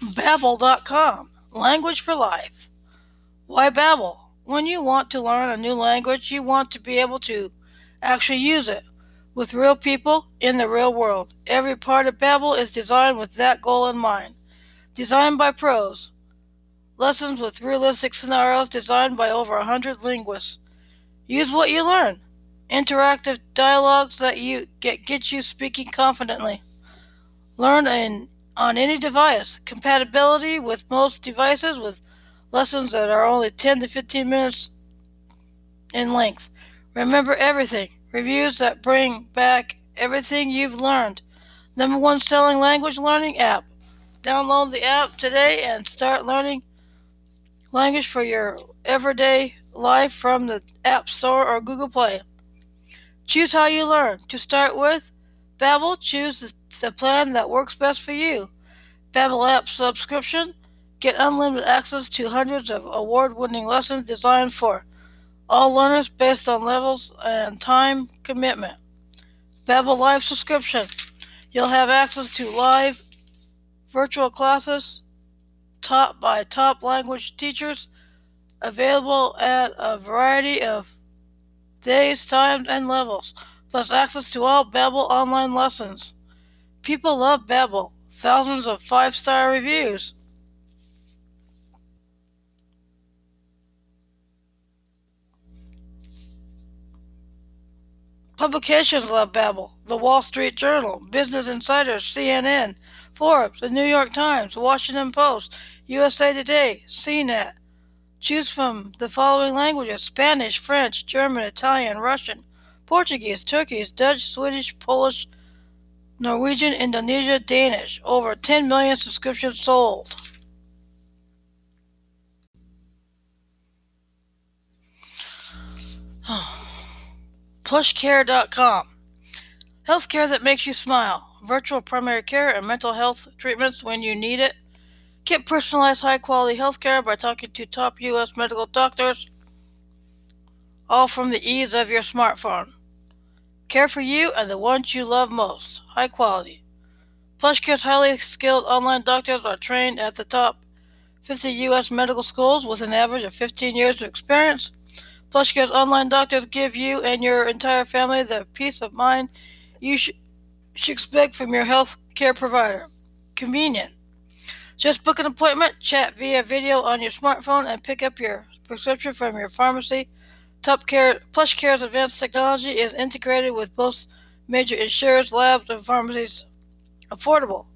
Babbel.com Language for Life. Why Babbel? When you want to learn a new language, you want to be able to actually use it with real people in the real world. Every part of Babbel is designed with that goal in mind. Designed by pros. Lessons with realistic scenarios designed by over a hundred linguists. Use what you learn. Interactive dialogues that you get get you speaking confidently. Learn in on any device. Compatibility with most devices with lessons that are only 10 to 15 minutes in length. Remember everything. Reviews that bring back everything you've learned. Number one selling language learning app. Download the app today and start learning language for your everyday life from the App Store or Google Play. Choose how you learn. To start with, Babbel, choose the the plan that works best for you. Babbel app subscription. Get unlimited access to hundreds of award-winning lessons designed for all learners based on levels and time commitment. Babbel Live subscription. You'll have access to live virtual classes taught by top language teachers available at a variety of days, times, and levels, plus access to all Babbel online lessons. People love Babbel. Thousands of five-star reviews. Publications love Babbel. The Wall Street Journal, Business Insider, CNN, Forbes, the New York Times, Washington Post, USA Today, CNET. Choose from the following languages Spanish, French, German, Italian, Russian, Portuguese, Turkish, Dutch, Swedish, Polish, Norwegian, Indonesia, Danish. Over 10 million subscriptions sold. Plushcare.com. Healthcare that makes you smile. Virtual primary care and mental health treatments when you need it. Get personalized high quality healthcare by talking to top U.S. medical doctors, all from the ease of your smartphone. Care for you and the ones you love most. High quality. PlushCare's highly skilled online doctors are trained at the top 50 U.S. medical schools with an average of 15 years of experience. PlushCare's online doctors give you and your entire family the peace of mind you sh- should expect from your health care provider. Convenient. Just book an appointment, chat via video on your smartphone, and pick up your prescription from your pharmacy Top Care PlushCare's advanced technology is integrated with both major insurers, labs, and pharmacies. Affordable.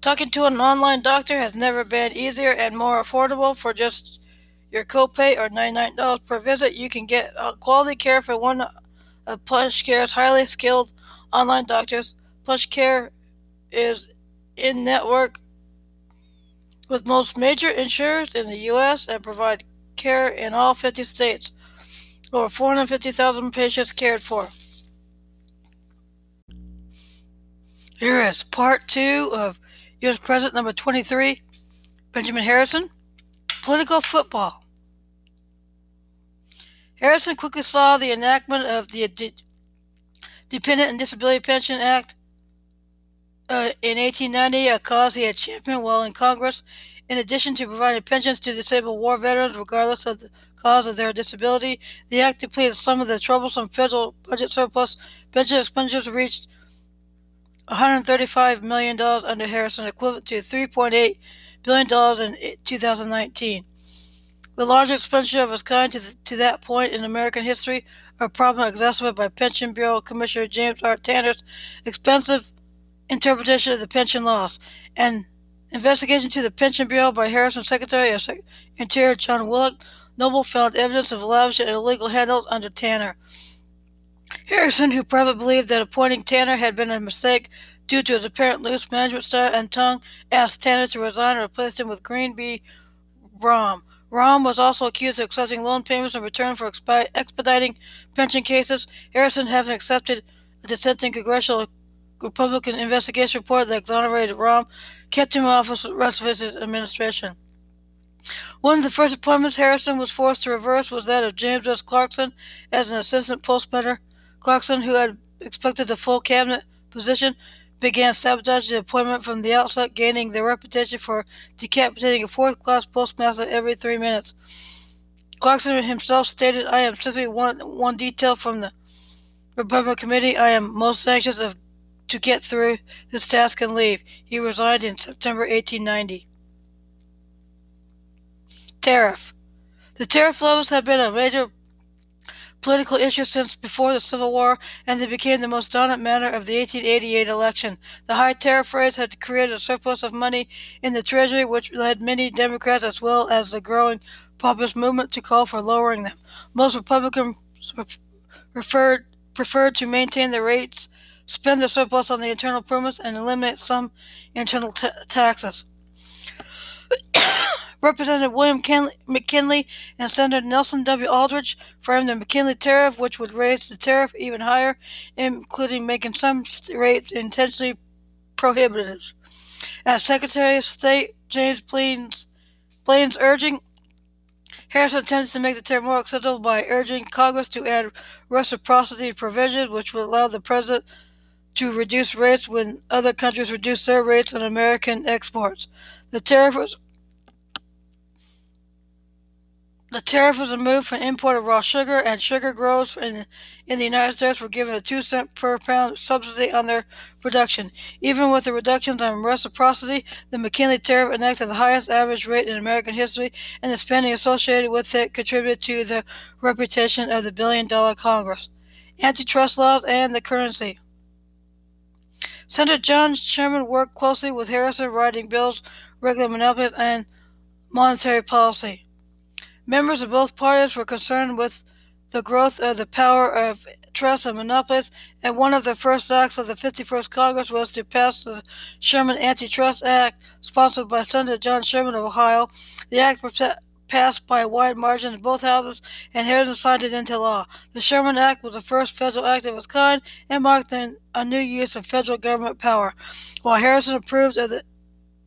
Talking to an online doctor has never been easier and more affordable for just your copay or $99 per visit. You can get uh, quality care for one of PlushCare's highly skilled online doctors. PlushCare is in network with most major insurers in the U.S. and provide care in all 50 states. Over 450,000 patients cared for. Here is part two of U.S. President number 23, Benjamin Harrison. Political football. Harrison quickly saw the enactment of the De- Dependent and Disability Pension Act uh, in 1890, a cause he had championed while in Congress. In addition to providing pensions to disabled war veterans, regardless of the cause of their disability. The act depleted some of the troublesome federal budget surplus. Pension expenditures reached $135 million under Harrison, equivalent to $3.8 billion in 2019. The largest expenditure of its kind to, to that point in American history, a problem exacerbated by Pension Bureau Commissioner James R. Tanner's expensive interpretation of the pension laws, and investigation to the Pension Bureau by Harrison Secretary of Interior John Willock Noble found evidence of lavish and illegal handles under Tanner. Harrison, who probably believed that appointing Tanner had been a mistake due to his apparent loose management style and tongue, asked Tanner to resign and replace him with Green B. Raum. Raum was also accused of accepting loan payments in return for expediting pension cases. Harrison, having accepted a dissenting congressional Republican investigation report that exonerated Raum, kept him office for the rest of his administration. One of the first appointments Harrison was forced to reverse was that of James S. Clarkson as an assistant postmaster. Clarkson, who had expected the full cabinet position, began sabotaging the appointment from the outset, gaining the reputation for decapitating a fourth class postmaster every three minutes. Clarkson himself stated, I am simply one, one detail from the Republican committee. I am most anxious of, to get through this task and leave. He resigned in September 1890. Tariff. The tariff levels have been a major political issue since before the Civil War, and they became the most dominant matter of the 1888 election. The high tariff rates had created a surplus of money in the Treasury, which led many Democrats as well as the growing populist movement to call for lowering them. Most Republicans referred, preferred to maintain the rates, spend the surplus on the internal improvements, and eliminate some internal taxes. Representative William McKinley and Senator Nelson W. Aldrich framed the McKinley tariff, which would raise the tariff even higher, including making some rates intentionally prohibitive. As Secretary of State James Blaine's urging, Harrison intends to make the tariff more acceptable by urging Congress to add reciprocity provisions, which would allow the president to reduce rates when other countries reduce their rates on American exports. The tariff was the tariff was removed from import of raw sugar, and sugar growers in, in the United States were given a 2 cent per pound subsidy on their production. Even with the reductions on reciprocity, the McKinley tariff enacted the highest average rate in American history, and the spending associated with it contributed to the reputation of the billion dollar Congress. Antitrust laws and the currency. Senator John Sherman worked closely with Harrison writing bills, regular monopolies, and monetary policy. Members of both parties were concerned with the growth of the power of trusts and monopolies, and one of the first acts of the 51st Congress was to pass the Sherman Antitrust Act, sponsored by Senator John Sherman of Ohio. The act passed by a wide margin in both houses, and Harrison signed it into law. The Sherman Act was the first federal act of its kind and marked a new use of federal government power. While Harrison approved of the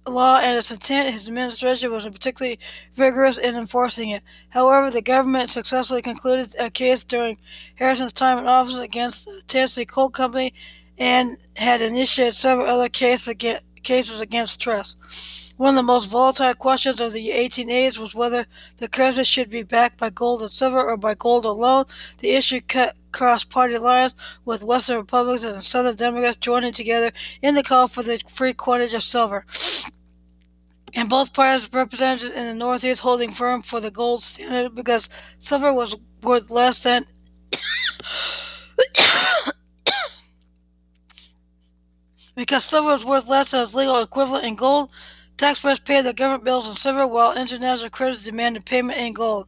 law and its intent, his administration was particularly vigorous in enforcing it. However, the government successfully concluded a case during Harrison's time in office against the Tennessee Coal Company and had initiated several other cases against, cases against trust. One of the most volatile questions of the 1880s was whether the currency should be backed by gold and silver or by gold alone. The issue cut cross party lines, with Western Republicans and Southern Democrats joining together in the call for the free coinage of silver and both parties represented in the Northeast holding firm for the gold standard because silver was worth less than because silver was worth less than its legal equivalent in gold. Taxpayers paid the government bills in silver while international creditors demanded payment in gold,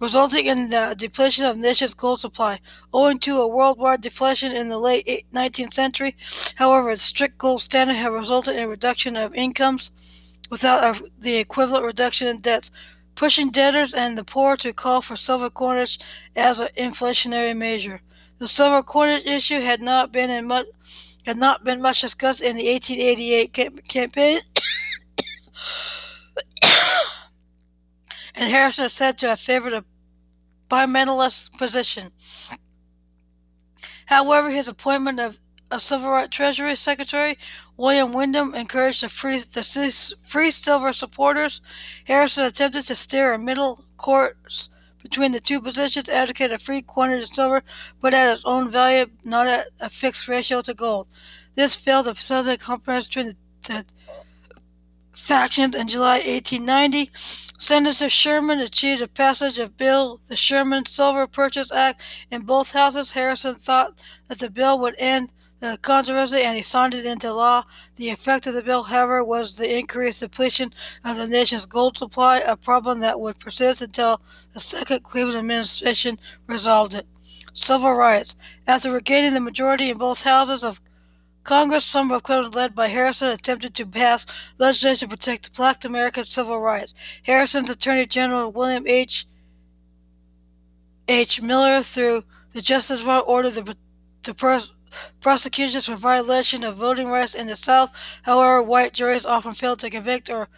resulting in the depletion of the nation's gold supply. Owing to a worldwide deflation in the late 19th century, however, a strict gold standard had resulted in a reduction of incomes without a, the equivalent reduction in debts, pushing debtors and the poor to call for silver coinage as an inflationary measure. The silver coinage issue had not been in much had not been much discussed in the 1888 campaign, and Harrison is said to have favored a bimetallist position. However, his appointment of a civil rights treasury secretary, William Windom encouraged the free, the free silver supporters. Harrison attempted to steer a middle course between the two positions, advocated a free quantity of silver, but at its own value, not at a fixed ratio to gold. This failed to facilitate compromise between the, the factions in July 1890. Senator Sherman achieved a passage of bill, the Sherman Silver Purchase Act, in both houses. Harrison thought that the bill would end the controversy and he signed it into law. The effect of the bill, however, was the increased depletion of the nation's gold supply, a problem that would persist until the second Cleveland administration resolved it. Civil rights. After regaining the majority in both houses of Congress, some Republicans led by Harrison attempted to pass legislation to protect black American civil rights. Harrison's Attorney General William H. H. Miller, through the Justice Department, ordered the, the prosecutions for violation of voting rights in the South. However, white juries often failed to convict or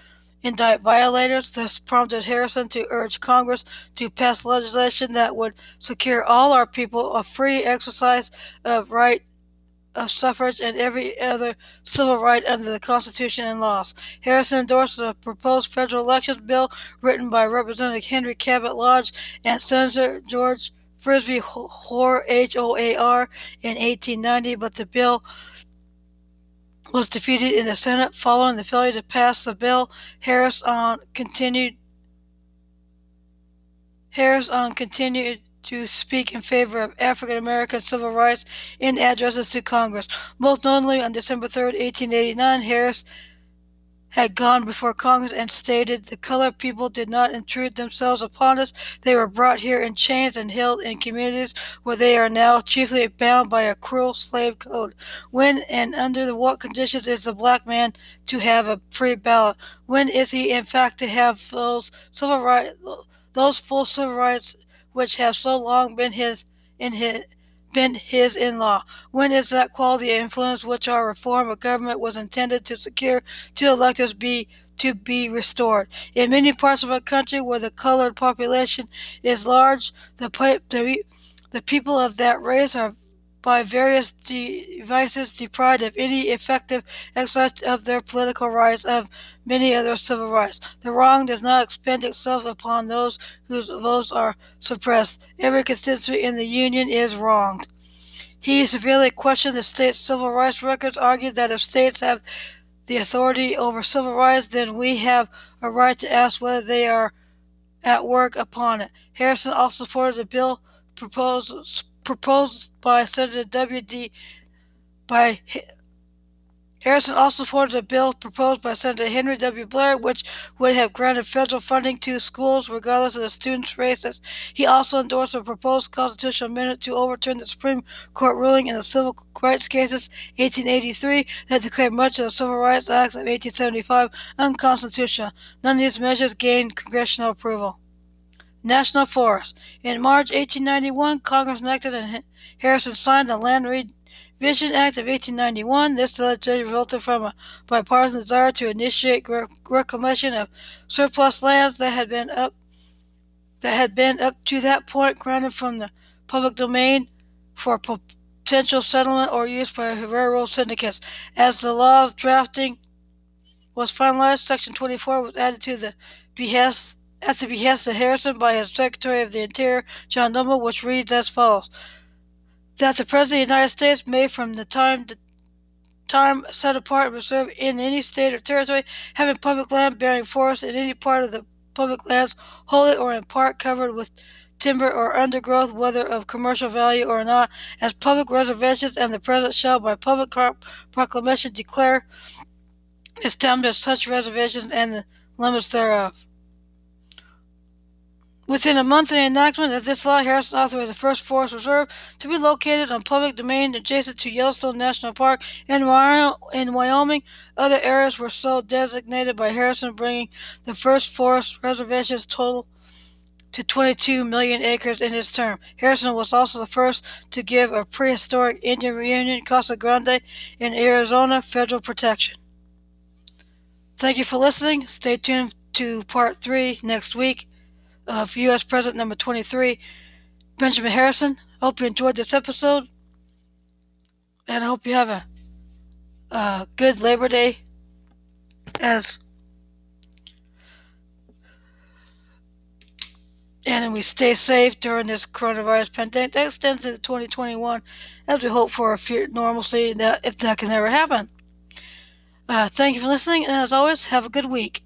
indict violators. This prompted Harrison to urge Congress to pass legislation that would secure all our people a free exercise of right of suffrage and every other civil right under the Constitution and laws. Harrison endorsed a proposed federal election bill written by Representative Henry Cabot Lodge and Senator George Frisbee Hoar, H-O-A-R, in 1890, but the bill was defeated in the Senate following the failure to pass the bill. Harrison continued Harrison continued to speak in favor of African American civil rights in addresses to Congress. Most notably, on December 3, 1889, Harris had gone before Congress and stated the colored people did not intrude themselves upon us. They were brought here in chains and held in communities where they are now chiefly bound by a cruel slave code. When and under what conditions is the black man to have a free ballot? When is he in fact to have those civil rights, those full civil rights which have so long been his in his been his in law. When is that quality of influence which our reform of government was intended to secure to electors be to be restored? In many parts of our country where the colored population is large, the the, the people of that race are by various devices deprived of any effective exercise of their political rights of many other civil rights. The wrong does not expend itself upon those whose votes are suppressed. Every constituency in the Union is wronged. He severely questioned the state's civil rights records, argued that if states have the authority over civil rights, then we have a right to ask whether they are at work upon it. Harrison also supported the bill proposed proposed by Senator W.D. by Harrison also supported a bill proposed by Senator Henry W. Blair, which would have granted federal funding to schools regardless of the students' races. He also endorsed a proposed constitutional amendment to overturn the Supreme Court ruling in the civil rights cases 1883 that declared much of the Civil Rights Acts of 1875 unconstitutional. None of these measures gained congressional approval. National Forest. In March 1891, Congress enacted and Harrison signed the Land Revision Act of 1891. This legislation resulted from a bipartisan desire to initiate reclamation of surplus lands that had been up that had been up to that point granted from the public domain for potential settlement or use by railroad syndicates. As the law's drafting was finalized, Section 24 was added to the behest at the behest of Harrison by his Secretary of the Interior, John Dumble, which reads as follows That the President of the United States may, from the time to time set apart and reserved in any state or territory having public land bearing forest in any part of the public lands, wholly or in part covered with timber or undergrowth, whether of commercial value or not, as public reservations, and the President shall by public proclamation declare establish such reservations and the limits thereof. Within a month of the enactment of this law, Harrison authorized the first forest reserve to be located on public domain adjacent to Yellowstone National Park in Wyoming. Other areas were so designated by Harrison, bringing the first forest reservations total to 22 million acres in his term. Harrison was also the first to give a prehistoric Indian reunion, Casa Grande, in Arizona, federal protection. Thank you for listening. Stay tuned to part three next week of U.S. President number 23, Benjamin Harrison. Hope you enjoyed this episode, and I hope you have a, a good Labor Day as and we stay safe during this coronavirus pandemic that extends into 2021 as we hope for a few normalcy that if that can ever happen. Uh, thank you for listening, and as always, have a good week.